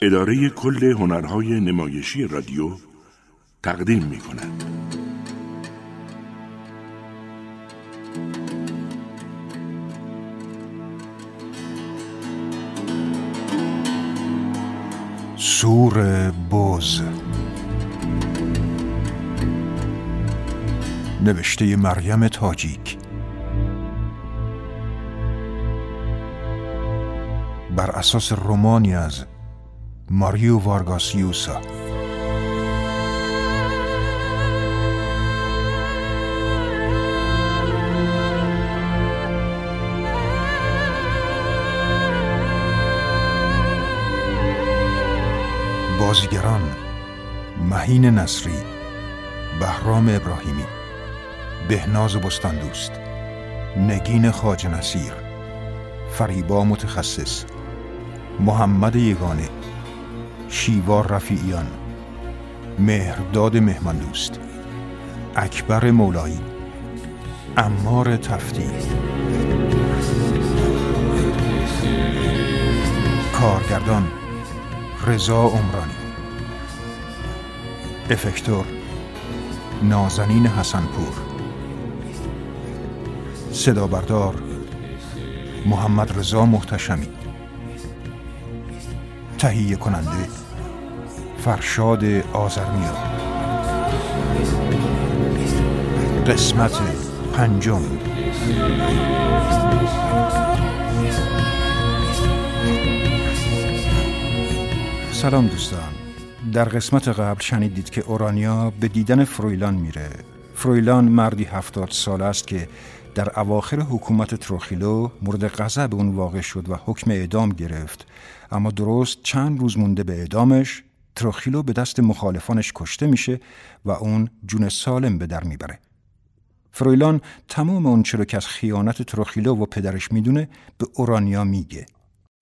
اداره کل هنرهای نمایشی رادیو تقدیم می کند. سور بوز نوشته مریم تاجیک بر اساس رومانی از ماریو وارگاس یوسا بازیگران مهین نصری بهرام ابراهیمی بهناز بستاندوست نگین خاج نصیر فریبا متخصص محمد یگانه. شیوار رفیعیان. مهرداد مهماندوست. اکبر مولایی. امار تفتی. کارگردان رضا عمرانی. افکتور نازنین حسنپور. صدا بردار محمد رضا محتشمی. تهیه کننده فرشاد آزرمیا قسمت پنجم. سلام دوستان. در قسمت قبل شنیدید که اورانیا به دیدن فرویلان میره. فرویلان مردی هفتاد سال است که در اواخر حکومت تروخیلو مورد غضب اون واقع شد و حکم اعدام گرفت. اما درست چند روز مونده به اعدامش تروخیلو به دست مخالفانش کشته میشه و اون جون سالم به در می‌بره فرویلان تمام اون چرا که از خیانت تروخیلو و پدرش می‌دونه به اورانیا میگه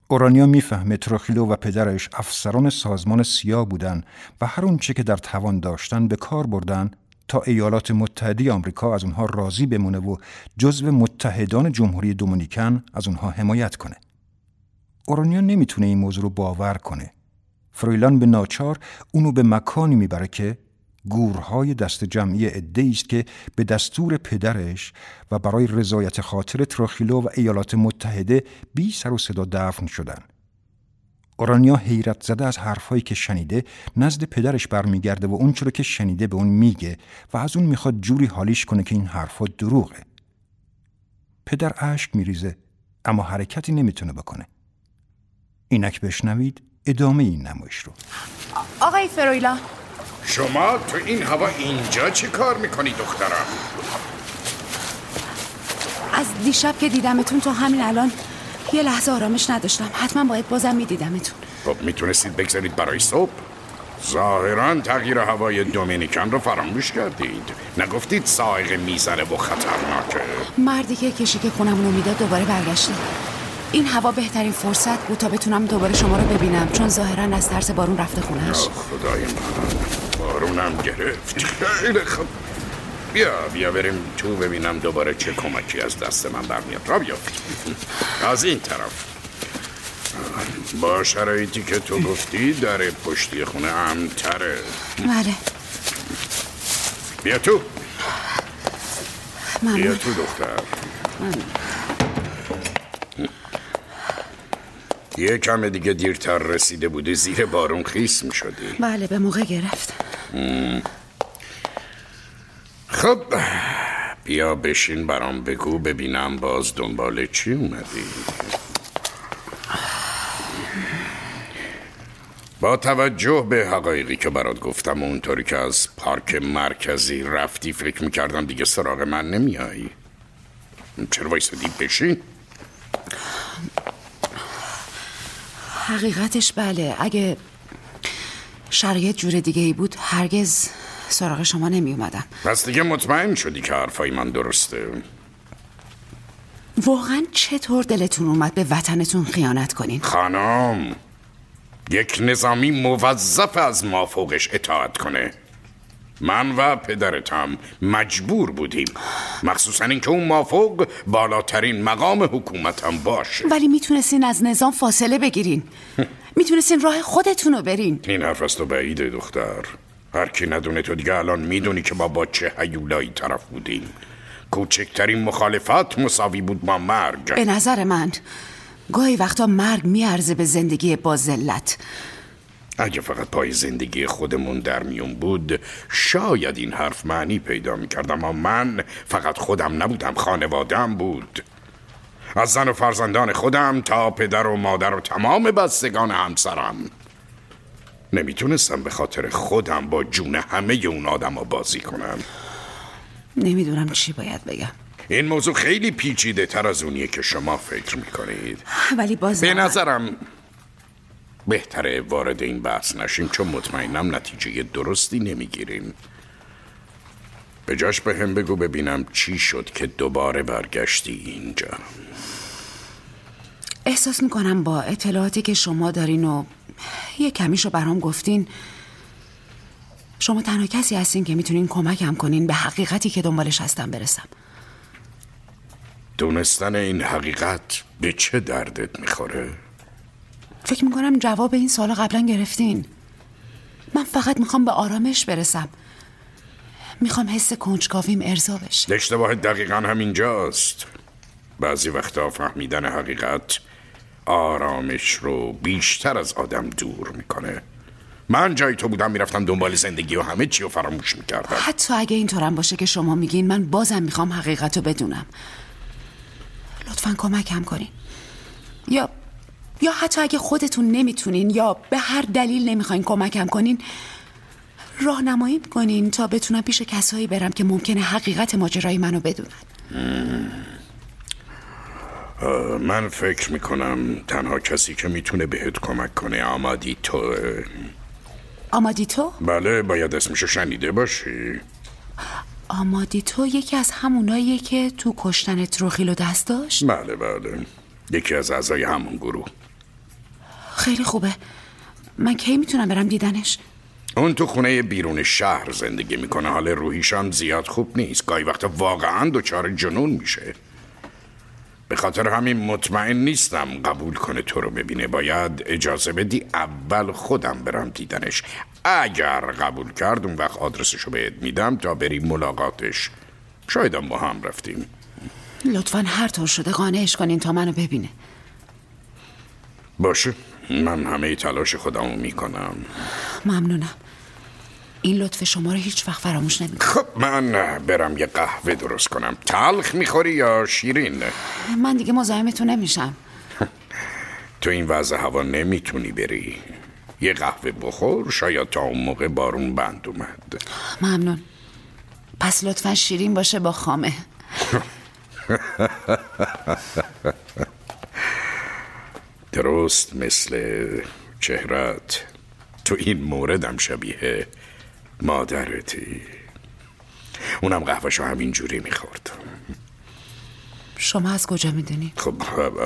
اورانیا می‌فهمه تروخیلو و پدرش افسران سازمان سیاه بودن و هر اونچه که در توان داشتن به کار بردن تا ایالات متحده آمریکا از اونها راضی بمونه و جزو متحدان جمهوری دومینیکن از اونها حمایت کنه. اورانیا نمی‌تونه این موضوع رو باور کنه. فرویلان به ناچار اونو به مکانی می‌بره که گورهای دست جمعی عده است که به دستور پدرش و برای رضایت خاطر تروخیلو و ایالات متحده بی سر و صدا دفن شدن. اورانیا حیرت زده از حرفهایی که شنیده نزد پدرش برمیگرده و اون چرا که شنیده به اون میگه و از اون می‌خواد جوری حالیش کنه که این حرفها دروغه. پدر اشک میریزه اما حرکتی نمی‌تونه بکنه. اینک بشنوید ادامه این نمایش رو. آقای فرویلا. شما تو این هوا اینجا چه کار می‌کنی دخترم؟ از دیشب که دیدمتون تو همین الان یه لحظه آرامش نداشتم. حتما باید بازم میدیدمتون. خب می‌تونستید بگذارید برای صبح. ظاهرا تغییر هوای دومینیکن رو فراموش کردید. نگفتید سایق می‌زنه و خطرناکه. مردی که کشی که خونمونو می‌داد دوباره برگشته. این هوا بهترین فرصت بود تا بتونم دوباره شما رو ببینم چون ظاهرا از ترس بارون رفته خونش خدای من. بارونم گرفت. خیلی خوب. بیا بیا بریم تو ببینم دوباره چه کمکی از دست من برمیاد. را بیا. از این طرف. با شرایطی که تو گفتی در پشتی خونه امتره بله. بیا تو. بیا ممنون تو دختر. یه کم دیگه دیرتر رسیده بودی زیر بارون خیس می شدی بله به موقع گرفت. خب بیا بشین برام بگو ببینم باز دنبال چی اومدی. با توجه به حقایقی که برات گفتم و اونطوری که از پارک مرکزی رفتی فکر می‌کردم دیگه سراغ من نمیایی چرا وایسادی؟ بشین. حقیقتش بله. اگه شرایط جور دیگه ای بود هرگز سراغ شما نمی اومدم پس دیگه مطمئن شدی که حرفای من درسته؟ واقعا چطور دلتون اومد به وطنتون خیانت کنین؟ خانم یک نظامی موظف از ما فوقش اطاعت کنه. من و پدرتم مجبور بودیم. مخصوصا اینکه اون مافوق بالاترین مقام حکومتم باشه. ولی می‌تونستین از نظام فاصله بگیرین. می‌تونستین راه خودتون رو برین. این حرف است و بعیده دختر. هر کی ندونه تو دیگه الان می‌دونی که ما با چه هیولایی طرف بودیم. کوچکترین مخالفت مساوی بود با مرگ. به نظر من گاهی وقتا مرگ میارزه به زندگی با ذلت. اگه فقط پای زندگی خودمون در میون بود شاید این حرف معنی پیدا می‌کرد اما من فقط خودم نبودم خانوادم بود. از زن و فرزندان خودم تا پدر و مادر و تمام بستگان همسرم. نمی‌تونستم به خاطر خودم با جون همه اون آدم بازی کنم. نمی‌دونم چی باید بگم. این موضوع خیلی پیچیده تر از اونیه که شما فکر می‌کنید. ولی باز به نظرم بهتره وارد این بحث نشیم چون مطمئنم نتیجه درستی نمی‌گیریم. به جاش به هم بگو ببینم چی شد که دوباره برگشتی اینجا. احساس می‌کنم با اطلاعاتی که شما دارین و یه کمیشو برام گفتین شما تنها کسی هستین که می‌تونین کمکم کنین به حقیقتی که دنبالش هستم برسم. دونستن این حقیقت به چه دردت می‌خوره؟ فکر می‌کنم جواب این سال قبلا گرفتین. من فقط می‌خوام به آرامش برسم. می‌خوام حس کنجکاویم ارضا بشه. اشتباه دقیقا همینجاست. بعضی وقتا فهمیدن حقیقت آرامش رو بیشتر از آدم دور می‌کنه. من جای تو بودم می‌رفتم دنبال زندگی و همه چی رو فراموش می‌کردم. حتی اگه اینطورم باشه که شما میگین من بازم می‌خوام حقیقت رو بدونم. لطفا کمکم کنین. یا یا حتی اگه خودتون نمی‌تونین یا به هر دلیل نمی‌خواین کمکم کنین راهنمایی کنین تا بتونم پیش کسایی برم که ممکنه حقیقت ماجرای منو بدونن. من فکر می‌کنم تنها کسی که می‌تونه بهت کمک کنه آمادی تو آمادی تو؟ بله باید اسمشو شنیده باشی. آمادی تو یکی از هموناییه که تو کشتن تروخیلو دست داشت؟ بله بله. یکی از اعضای همون گروه. خیلی خوبه. من کی می‌تونم برم دیدنش؟ اون تو خونه بیرون شهر زندگی می‌کنه. حال روحیش هم زیاد خوب نیست. گاهی وقت واقعا دچار جنون میشه. به خاطر همین مطمئن نیستم قبول کنه تو رو ببینه. باید اجازه بدی اول خودم برم دیدنش. اگر قبول کرد اون وقت آدرسشو بهت میدم تا بری ملاقاتش. شاید با هم رفتیم. لطفا هر طور شده قانعش کنین تا منو ببینه. باشه. من همه تلاش خودمو می‌کنم. ممنونم. این لطف شما رو هیچ وقت فراموش نمی خب من برم یه قهوه درست کنم. تلخ می‌خوری یا شیرین؟ من دیگه مزاحمتون نمیشم. تو این وضع هوا نمی‌تونی بری. یه قهوه بخور شاید تا اون موقع بارون بند اومد. ممنون. پس لطفا شیرین باشه با خامه. درست مثل چهرت تو این موردم شبیه مادرتی. اونم قهوهشو همین جوری می‌خورد. شما از کجا می‌دونی؟ خب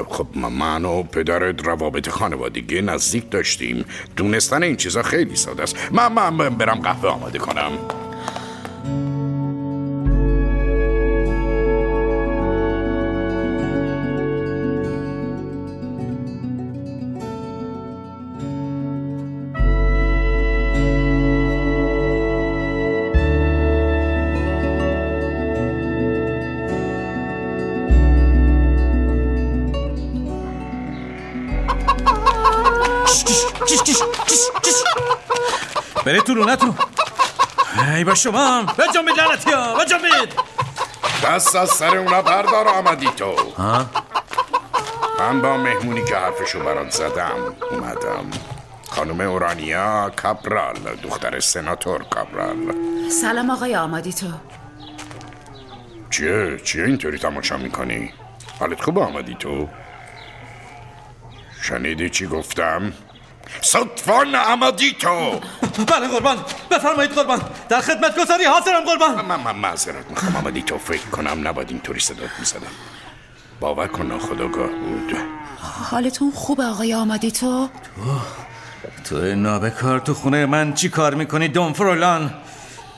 خب من و پدرت روابط خانوادگی نزدیک داشتیم. دونستن این چیزا خیلی ساده است. من, من برم قهوه آماده کنم. برید تو رونتون ای با شما بجنبید لعنتی ها. بجنبید دست از سر اونا بردار آمدی تو. من با مهمونی که حرفشو برات زدم اومدم. خانم اورانیا کابرال دختر سناتور کابرال. سلام آقای آمادی تو چیه؟ چیه اینطوری تماشا می‌کنی؟ حالت خوب آمدی تو؟ شنیدی چی گفتم؟ صدفان آمدی تو بله قربان بفرمایید قربان. در خدمت گذاری حاضرم قربان. من من معذرت می‌خوام آمدی تو فکر کنم نباید اینطوری صدات می‌زدم. باور کن ناخداگاه بود. حالتون خوبه آقای آمادی تو؟ تو نابکار تو خونه من چی کار می‌کنی دون فرولان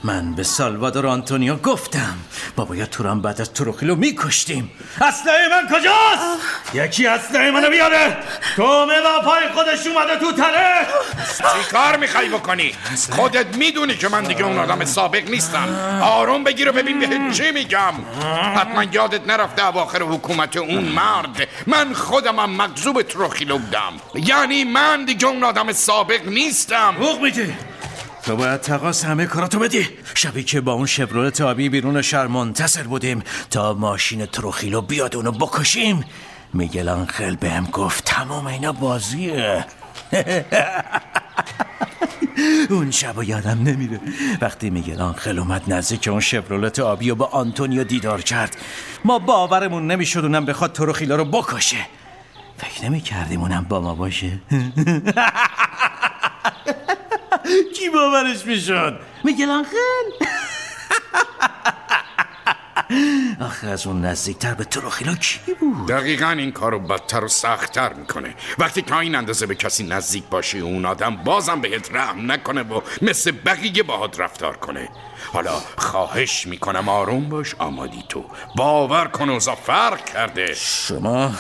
من به سالوادور آنتونیو گفتم. ما باید توران بعد از تروخیلو میکشتیم. اسلحه من کجاست؟ یکی اسلحه منو بیاره. تومه با پای خودش اومده تو تله چی کار می‌خوای بکنی؟ خودت می‌دونی که من دیگه اون آدم سابق نیستم. آروم بگیر و ببین به چی میگم. حتما یادت نرفته اواخر حکومت اون مرد. من خودم هم مغزوب تروخیلو بودم. یعنی من دیگه اون آدم سابق نیستم. میگی. تو باید تقاس همه کاراتو بدی. شبی که با اون شبرولت آبی بیرون شهر منتصر بودیم تا ماشین تروخیلو بیاد اونو بکشیم. میگل آنخل بهم گفت تمام اینا بازیه. اون شب یادم نمیره. وقتی میگل آنخل اومد نزدیک اون شبرولت آبی و با آنتونیو دیدار کرد. ما باورمون نمی‌شد اونم بخواد تروخیلو رو بکشه. فکر نمی کردیم اونم با ما باشه. کی باورش می‌شد؟ میگل آنخل. آخه از اون نزدیکتر به تروخیلا کی بود؟ دقیقا این کارو بدتر و سختتر می‌کنه. وقتی تا این اندازه به کسی نزدیک باشی اون آدم بازم بهت رحم نکنه و مثل بقیه باهات رفتار کنه. حالا خواهش می‌کنم آروم باش آمادی تو. باور کن اوزا فرق کرده. شما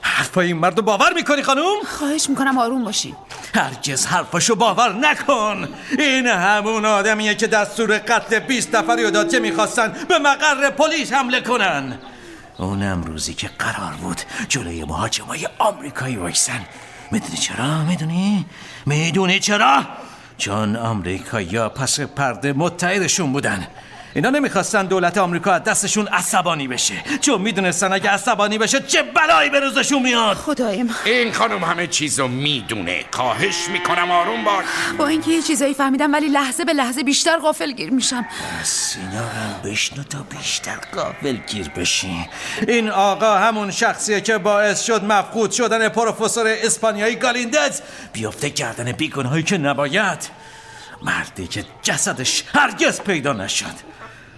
حرفای این مرد رو باور می‌کنی خانم؟ خواهش می‌کنم آروم باشین هرگز حرفاشو باور نکن این همون آدمیه که دستور قتل 20 نفری رو داد که می‌خواستن به مقر پلیس حمله کنن اونم روزی که قرار بود جلوی مهاجمای آمریکایی وایسن می‌دونی چرا؟ می‌دونی؟ می‌دونی چرا؟ چون آمریکایی‌ها پس پرده متحدشون بودن اینا نمی‌خواستن دولت آمریکا از دستشون عصبانی بشه. چون می‌دونستن اگه عصبانی بشه چه بلایی به روزشون میاد. خدایم. این خانم همه چیزو می‌دونه. خواهش می‌کنم آروم باش. با اینکه یه چیزایی فهمیدم ولی لحظه به لحظه بیشتر غافل گیر میشم. سینا رو بشنو تا بیشتر قابل گیر بشی. این آقا همون شخصیه که باعث شد مفقود شدن پروفسور اسپانیایی گالیندز بیفته گردن بیگناهایی که نباید. مردی که جسدش هرگز پیدا نشد.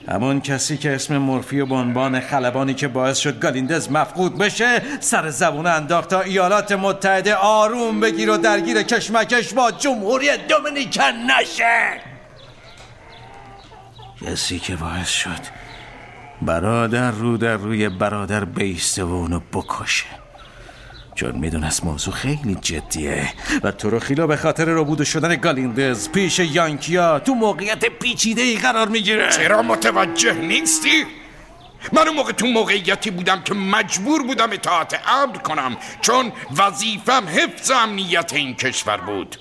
همون کسی که اسم مورفی و عنوان خلبانی که باعث شد گالیندز مفقود بشه سر زبون انداخت تا ایالات متحده آروم بگیر و درگیر کشمکش با جمهوری دومینیکن نشه. کسی که باعث شد برادر رو در روی برادر بیسته و اونو بکشه. چون می‌دونست موضوع خیلی جدیه. و تروخیلو به خاطر ربوده شدن گالیندز پیش یانکیا تو موقعیت پیچیده ای قرار می‌گیره. چرا متوجه نیستی؟ من اون موقع تو موقعیتی بودم که مجبور بودم اطاعت امر کنم چون وظیفم حفظ امنیت این کشور بود.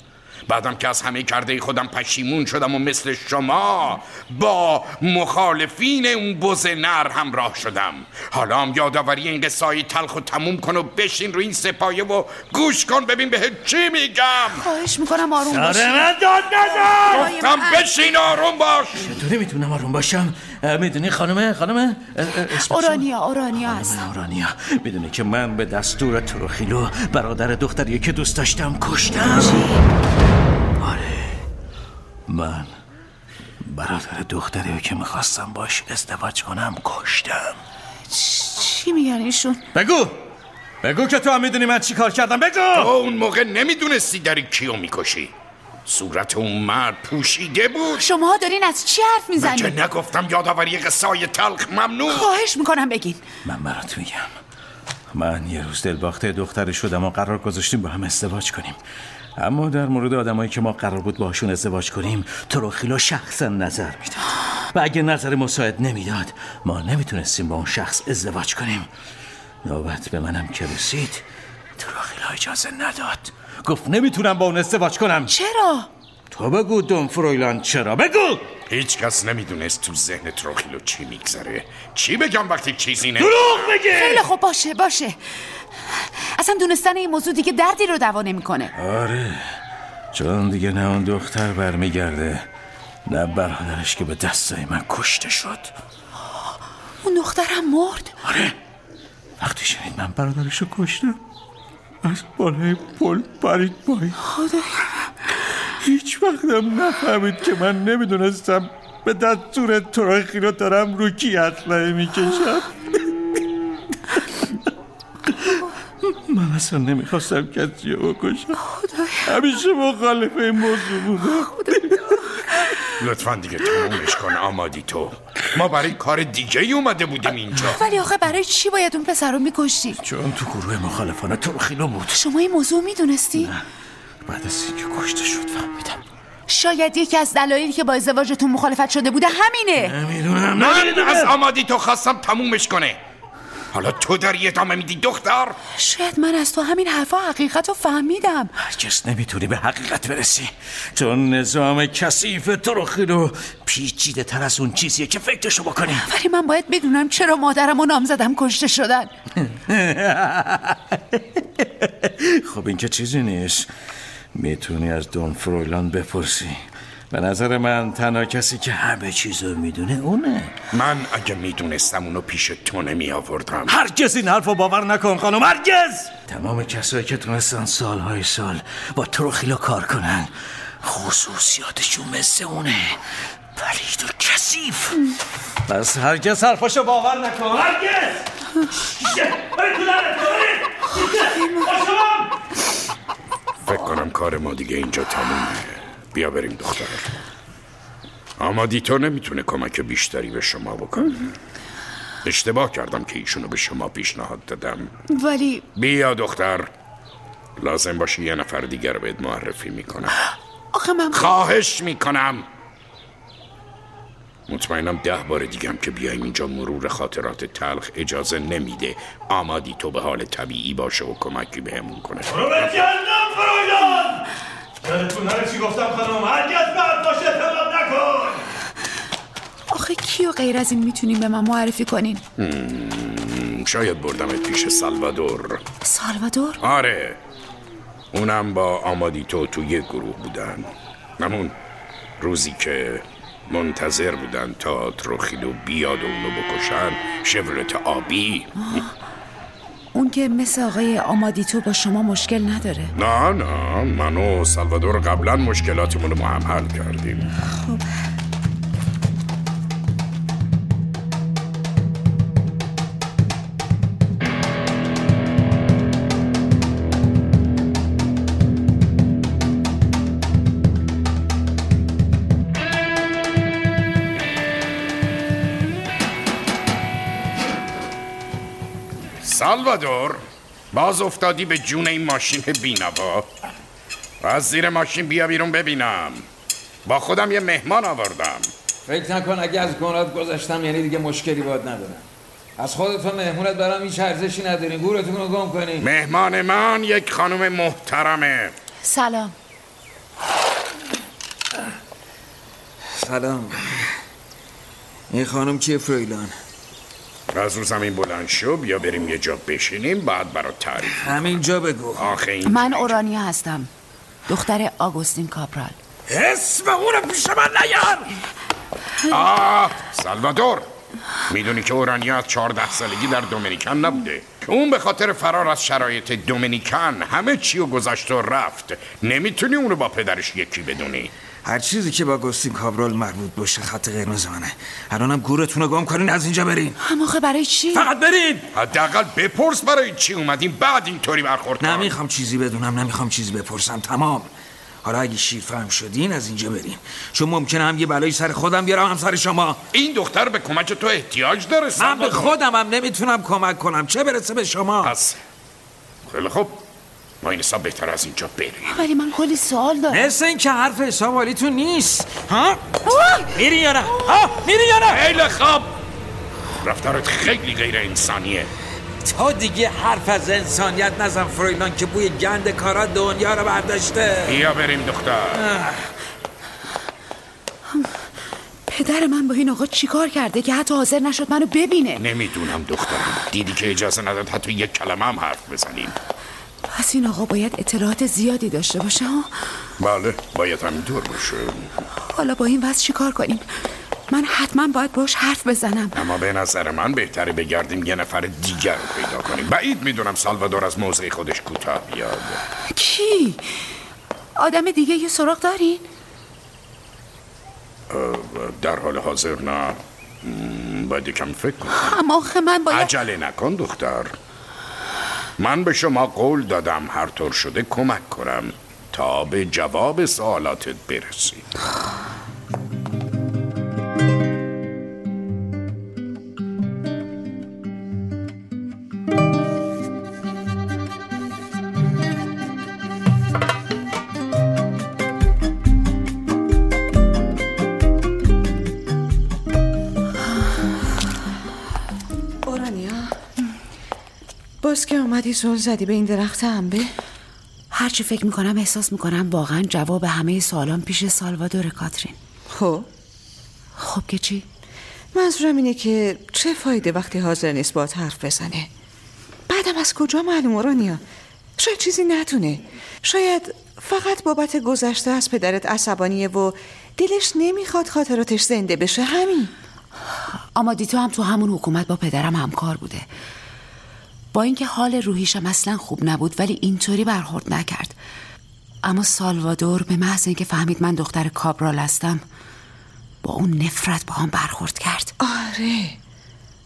بعدم که از همه کرده خودم پشیمون شدم و مثل شما با مخالفین اون بز نر همراه شدم. حالا هم یادآوری این قصه تلخ و تموم کن و بشین رو این سپایه و گوش کن ببین به چی میگم. خواهش می‌کنم آروم سر باشین من داد نزن! گفتم بشین آروم باش. چطوری می‌تونم آروم باشم؟ می‌دونی خانمه؟ خانمه؟ اورانیا اورانیا هست. من اورانیا. می‌دونی که من به دستور تروخیلو برادر دختری که دوست داشتم کشتم. آره. من برادر دختری که می‌خواستم باش ازدواج کنم کشتم. چی میگن ایشون؟ بگو! بگو که تو هم می‌دونی من چی کار کردم. تو بگو اون موقع نمی‌دونستی داری کیو می‌کشی. صورت اون مرد پوشیده بود. شما دارین از چی حرف مگه می‌زنین نگفتم یادآوری قصای تلخ ممنوع. خواهش می‌کنم بگین. من برات میگم. من یه روز دلباخته دختری شدم و قرار گذاشتیم با هم ازدواج کنیم. اما در مورد آدمایی که ما قرار بود باشون ازدواج کنیم تروخیلو شخصا نظر می‌داد. و اگه نظر مساعد نمی‌داد ما نمی‌تونستیم با اون شخص ازدواج کنیم. نوبت به منم که رسید. تروخیلو اجازه نداد. گفت نمی‌تونم با اون ازدواج کنم. چرا؟ تو بگو دون فرویلان چرا. بگو! هیچ کس نمی‌دونست تو ذهن تروخیلو چی میگذره. چی بگم وقتی چیزی نه دروغ بگی خیلی خوب باشه باشه. اصلا دونستن این موضوع دیگه دردی رو دوا نمی‌کنه. آره. چون دیگه نه اون دختر برمیگرده نه برادرش که به دستای من کشته شد. اون دخترم مرد. آره. وقتی شنید من برادرش رو کشتم. از بالای پل پرید پایین. هیچ وقتم نفهمید که من نمی‌دونستم به دستور تراخی رو دارم رو کی اسلحه می‌کشم. من اصلا نمی‌خواستم کسی رو بکشم. همیشه مخالف این موضوع بودم. لطفا دیگه تمومش کن آمادی تو. ما برای کار دیگه ای اومده بودیم اینجا. ولی آخه برای چی باید اون پسر رو میکشتی؟ چون تو گروه مخالفانه ترخیلو بود. شما این موضوع می‌دونستی؟ بعد از اینکه کشته شد فهمیدم. شاید یکی از دلایلی که با ازدواجتون مخالفت شده بوده همینه. نمی‌دونم من نمی‌دونم. از آمادی تو خواستم تمومش کنه. حالا تو داری ادامه میدی دختر؟ شاید من از تو همین حرفا حقیقت رو فهمیدم. هرگز نمی‌تونی به حقیقت برسی. چون نظام کثیف ترخیلو پیچیده تر از اون چیزیه که فکرشو بکنی. ولی من باید بدونم چرا مادرم و نامزدم کشته شدن. خب این که چیزی نیست. می‌تونی از دون فرویلان بپرسی. به نظر من تنها کسی که همه چیزو می‌دونه اونه. من اگه می‌دونستم اونو پیش تو نمی آوردم هرگز این حرف رو باور نکن خانم هرگز! تمام کسایی که تونستن سالهای سال با تروخیلو کار کنن خصوصیاتشون مثل اونه. پلید و کسیف پس هرگز حرفاشو باور نکن هرگز. فکر کنم کار ما دیگه اینجا تمومه. بیا بریم دختر. آمادی تو نمی‌تونه کمک بیشتری به شما بکنه. اشتباه کردم که ایشونو به شما پیشنهاد دادم. ولی بیا دختر. لازم باشه یه نفر دیگر رو بهت معرفی می‌کنم. آخه من خواهش می‌کنم. مطمئنم ده بار دیگم که بیایم اینجا مرور خاطرات تلخ اجازه نمیده. آمادی تو به حال طبیعی باشه و کمکی بهمون کنه. یادتون نره چی گفتم خانم؟ هرگز به حرفاش اعتماد نکن! آخه کیو غیر از این می‌تونیم به من معرفی کنین؟ شاید بردمت پیش سالوادور. سالوادور؟ آره. اونم با آمادی تو تو یک گروه بودن. همون روزی که منتظر بودن تا تروخیلو بیاد و اونو بکشن شورت آبی. اون که مثل آقای آمادیتو با شما مشکل نداره. نه نه. من و سالوادور قبلا مشکلاتمون رو با هم حل کردیم. سالوادور باز افتادی به جون این ماشین بینوا از زیر ماشین بیا بیرون ببینم. با خودم یه مهمان آوردم. فکر نکن اگه از گناهات گذاشتم یعنی دیگه مشکلی باید ندارم. از خودت و مهمونت برام هیچ ارزشی ندارین گورتون رو گم کنین مهمان من یک خانم محترمه. سلام. سلام. این خانم کیه فریلان؟ از رو زمین بلند شو بیا بریم یه جا بشینیم بعد برات تعریف همینجا بگو. آخه این من اورانیا هستم. دختر آگوستین کاپرال. اسم اونو پیش من نیار! آه سالوادور! می‌دونی که اورانیا از چهارده سالگی در دومینیکن نبوده. اون به خاطر فرار از شرایط دومینیکن همه چی رو گذاشت و رفت. نمی‌تونی اونو با پدرش یکی بدونی. هر چیزی که با گوستین کابرال مربوط باشه خط قرمز منه. الانم گورتون رو گم کنین از اینجا برین. هم آخه برای چی؟ فقط برین. حداقل بپرس برای چی اومدیم بعد اینطوری برخورد کن. نمی‌خوام چیزی بدونم نمی‌خوام چیزی بپرسم. تمام. حالا اگه شیر فهم شدین از اینجا برین. چون ممکنه هم یه بلایی سر خودم بیارم هم سر شما. این دختر به کمک تو احتیاج داره من به. خودم هم نمی‌تونم کمک کنم. چه برسه به شما؟ پس. خیلی خوب. ما این حساب بهتر از اینجا بریم. ولی من کلی سوال دارم. مثل این که حرف حساب والیتون نیست. ها؟ میری یا نه؟ ها؟ میری یا نه؟ خیلی خوب. رفتارت خیلی غیر انسانیه. تو دیگه حرف از انسانیت نزن فرویلان که بوی گند کارا دنیا رو برداشته. بیا بریم دختر. پدر من با این آقا چیکار کرده که حتی حاضر نشد منو ببینه؟ نمی‌دونم دخترم. دیدی که اجازه نداد حتی یک کلمه هم حرف بزنیم. پس این آقا باید اطلاعات زیادی داشته باشه ها؟ بله باید همینطور باشه. حالا با این وضع چیکار کنیم؟ من حتما باید باش حرف بزنم. اما به نظر من بهتره بگردیم یه نفر دیگر رو پیدا کنیم. بعید می‌دونم سالوادور از موضع خودش کوتاه بیاد. کی؟ آدم دیگه یه سراغ دارین؟ در حال حاضر نه. باید یکم فکر کنم. اما آخه من باید عجله نکن دختر. من به شما قول دادم هر طور شده کمک کنم تا به جواب سوالاتت برسی اومدی زل زدی به این درخت انبه؟ هرچی فکر می‌کنم احساس می‌کنم واقعا جواب همه سوالان پیش سالوادور کاترین. خب؟ خب که چی؟ منظورم اینه که چه فایده وقتی حاضر نیست با حرف بزنه؟ بعدم از کجا معلوم اورانیا شاید چیزی ندونه شاید فقط بابت گذشته از پدرت عصبانیه و دلش نمی‌خواد خاطراتش زنده بشه همین. اما دیتو هم تو همون حکومت با پدرم همکار بوده. با اینکه حال روحیشم اصلا خوب نبود ولی اینطوری برخورد نکرد. اما سالوادور به محض اینکه فهمید من دختر کابرال هستم با اون نفرت با هم برخورد کرد. آره.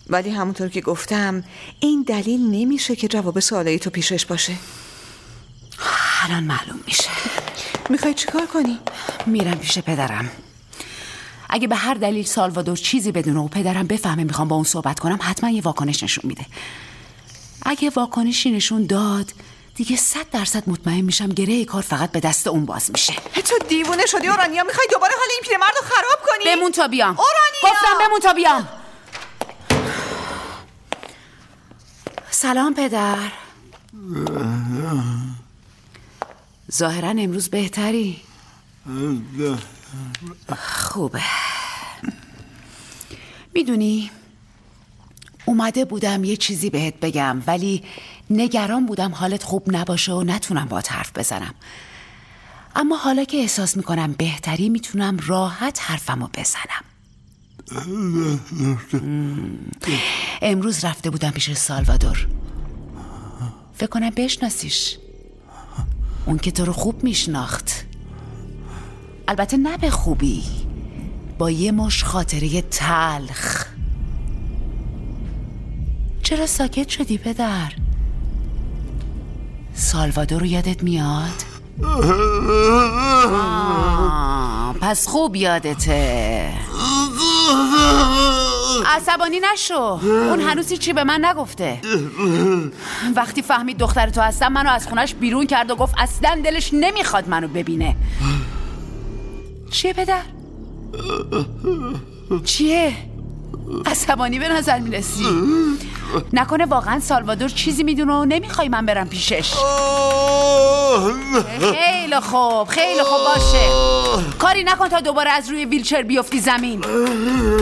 ولی همونطور که گفتم این دلیل نمیشه که جواب سوالای تو پیشش باشه. الان معلوم میشه. می‌خوای چیکار کنی؟ میرم پیش پدرم. اگه به هر دلیل سالوادور چیزی بدونه و پدرم بفهمه می‌خوام با اون صحبت کنم حتما یه واکنش نشون میده. اگه واکنشی نشون داد دیگه صد درصد مطمئن میشم گره کار فقط به دست اون باز میشه. تو دیوونه شدی اورانیا می‌خوای دوباره حال این پیرمرد رو خراب کنی؟ بمون تا بیام. اورانیا! گفتم بمون تا بیام. سلام پدر. ظاهرا امروز بهتری. خوبه. می‌دونی اومده بودم یه چیزی بهت بگم ولی نگران بودم حالت خوب نباشه و نتونم با حرف بزنم. اما حالا که احساس می‌کنم بهتری می‌تونم راحت حرفمو بزنم. امروز رفته بودم پیش سالوادور. فکر کنم بشناسیش. اون که تو رو خوب میشناخت. البته نه به خوبی. با یه مش خاطره تلخ. چرا ساکت شدی پدر؟ سالوادور رو یادت میاد؟ پس خوب یادته عصبانی نشو اون هنوز چی به من نگفته وقتی فهمید دختر تو هستم منو از خونش بیرون کرد و گفت اصلا دلش نمی‌خواد منو ببینه چیه پدر؟ چیه؟ عصبانی به نظر می‌رسی؟ نکنه واقعا سالوادور چیزی می‌دونه و نمی‌خوای من برم پیشش. خیلی خوب خیلی خوب باشه. کاری نکن تا دوباره از روی ویلچر بیفتی زمین.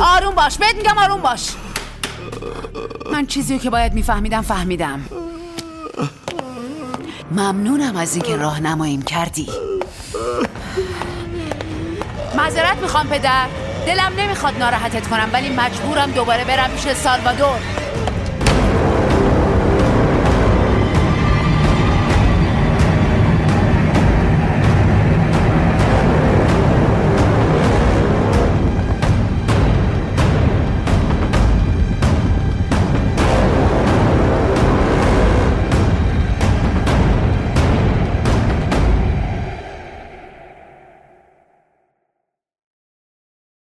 آروم باش بهت میگم آروم باش. من چیزی که باید میفهمیدم فهمیدم. ممنونم از اینکه راهنماییم کردی. معذرت می‌خوام پدر. دلم نمی‌خواد ناراحتت کنم ولی مجبورم دوباره برم پیش سالوادور.